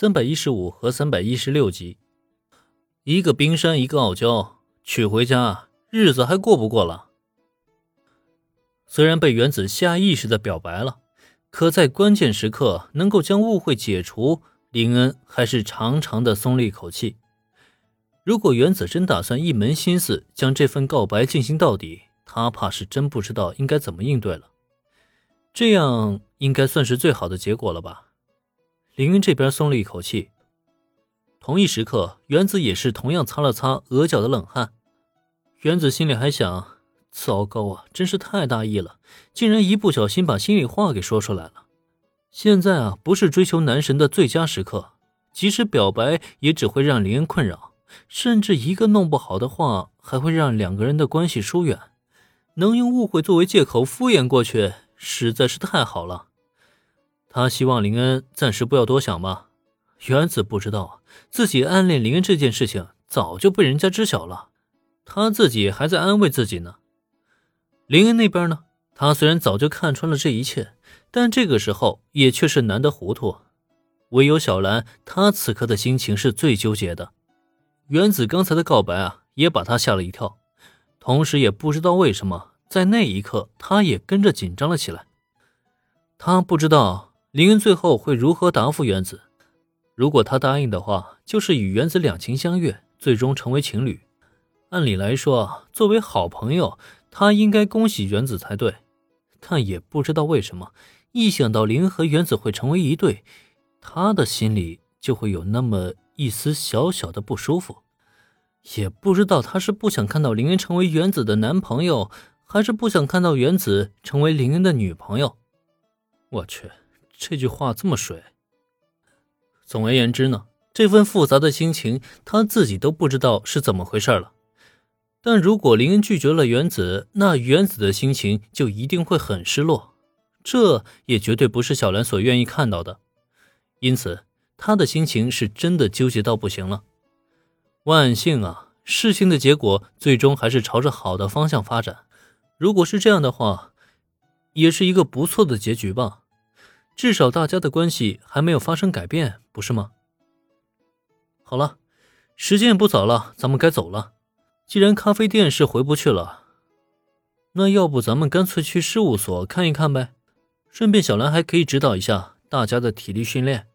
三百一十五和三百一十六集。一个冰山，一个傲娇，娶回家日子还过不过了？虽然被原子下意识的表白了，可在关键时刻能够将误会解除，林恩还是长长的松了一口气。如果原子真打算一门心思将这份告白进行到底，他怕是真不知道应该怎么应对了。这样应该算是最好的结果了吧？林恩这边松了一口气。同一时刻，原子也是同样擦了擦额角的冷汗。原子心里还想：糟糕啊，真是太大意了，竟然一不小心把心里话给说出来了。现在啊，不是追求男神的最佳时刻，即使表白也只会让林恩困扰。甚至一个弄不好的话，还会让两个人的关系疏远。能用误会作为借口敷衍过去，实在是太好了。他希望林恩暂时不要多想吧。原子不知道自己暗恋林恩这件事情早就被人家知晓了，他自己还在安慰自己呢。林恩那边呢？他虽然早就看穿了这一切，但这个时候也确实难得糊涂。唯有小兰，她此刻的心情是最纠结的。原子刚才的告白啊，也把他吓了一跳，同时也不知道为什么，在那一刻，他也跟着紧张了起来。他不知道林恩最后会如何答复原子。如果他答应的话，就是与原子两情相悦，最终成为情侣。按理来说，作为好朋友，他应该恭喜原子才对。但也不知道为什么，一想到林和原子会成为一对，他的心里就会有那么……一丝小小的不舒服，也不知道他是不想看到林恩成为原子的男朋友，还是不想看到原子成为林恩的女朋友。我去，这句话这么水。总而言之呢，这份复杂的心情他自己都不知道是怎么回事了。但如果林恩拒绝了原子，那原子的心情就一定会很失落，这也绝对不是小兰所愿意看到的。因此。他的心情是真的纠结到不行了。万幸啊，事情的结果最终还是朝着好的方向发展。如果是这样的话，也是一个不错的结局吧。至少大家的关系还没有发生改变，不是吗？好了，时间也不早了，咱们该走了。既然咖啡店是回不去了，那要不咱们干脆去事务所看一看呗？顺便小兰还可以指导一下大家的体力训练。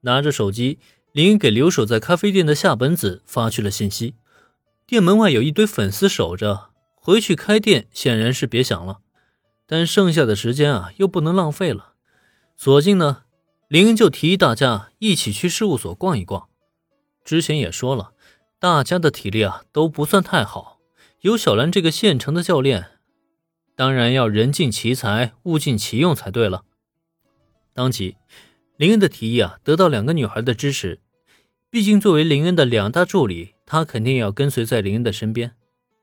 拿着手机，林给留守在咖啡店的夏本子发去了信息。店门外有一堆粉丝守着，回去开店显然是别想了。但剩下的时间啊，又不能浪费了。索性呢，林恩就提议大家一起去事务所逛一逛。之前也说了，大家的体力啊都不算太好，有小兰这个现成的教练，当然要人尽其才，物尽其用才对了。当即。林恩的提议啊，得到两个女孩的支持。毕竟作为林恩的两大助理，她肯定要跟随在林恩的身边。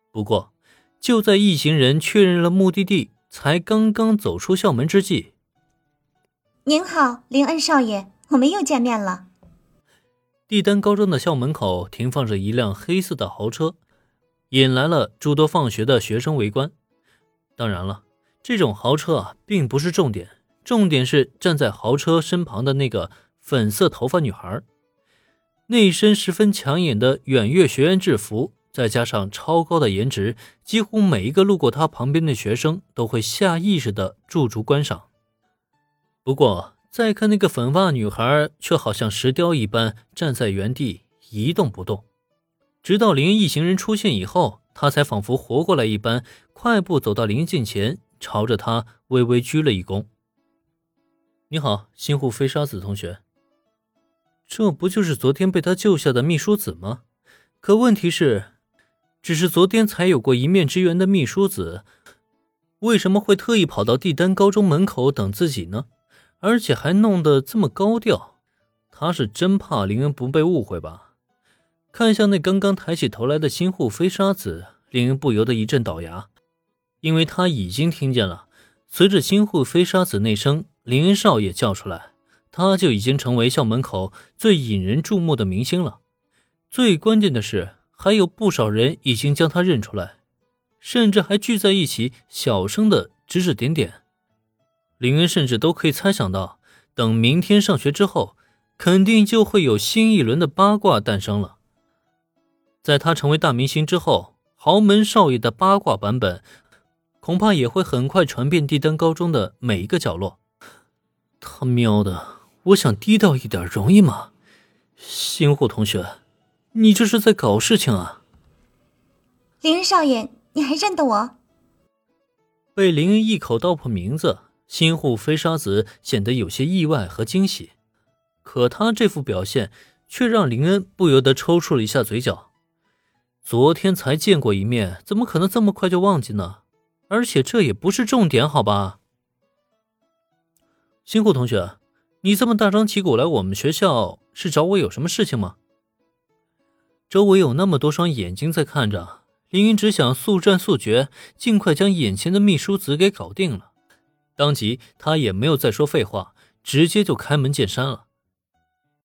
不过，就在一行人确认了目的地，才刚刚走出校门之际，您好，林恩少爷，我们又见面了。帝丹高中的校门口停放着一辆黑色的豪车，引来了诸多放学的学生围观。当然了，这种豪车啊，并不是重点。重点是站在豪车身旁的那个粉色头发女孩，那一身十分抢眼的远月学院制服，再加上超高的颜值，几乎每一个路过她旁边的学生都会下意识的驻足观赏。不过，再看那个粉发女孩，却好像石雕一般站在原地一动不动，直到林一行人出现以后，她才仿佛活过来一般，快步走到林近前，朝着他微微鞠了一躬。你好，新户飞沙子同学。这不就是昨天被他救下的秘书子吗？可问题是，只是昨天才有过一面之缘的秘书子，为什么会特意跑到帝丹高中门口等自己呢？而且还弄得这么高调，他是真怕林恩不被误会吧？看向那刚刚抬起头来的新户飞沙子，林恩不由得一阵倒牙，因为他已经听见了，随着新户飞沙子那声。林恩少爷叫出来，他就已经成为校门口最引人注目的明星了。最关键的是，还有不少人已经将他认出来，甚至还聚在一起，小声的指指点点。林恩甚至都可以猜想到，等明天上学之后，肯定就会有新一轮的八卦诞生了。在他成为大明星之后，豪门少爷的八卦版本，恐怕也会很快传遍帝丹高中的每一个角落。他喵的！我想低调一点容易吗？新户同学，你这是在搞事情啊！林恩少爷，你还认得我？被林恩一口道破名字，新户飞沙子显得有些意外和惊喜。可他这副表现，却让林恩不由得抽搐了一下嘴角。昨天才见过一面，怎么可能这么快就忘记呢？而且这也不是重点，好吧？新户同学。你这么大张旗鼓来我们学校，是找我有什么事情吗？周围有那么多双眼睛在看着，林云只想速战速决，尽快将眼前的秘书子给搞定了。当即，他也没有再说废话，直接就开门见山了。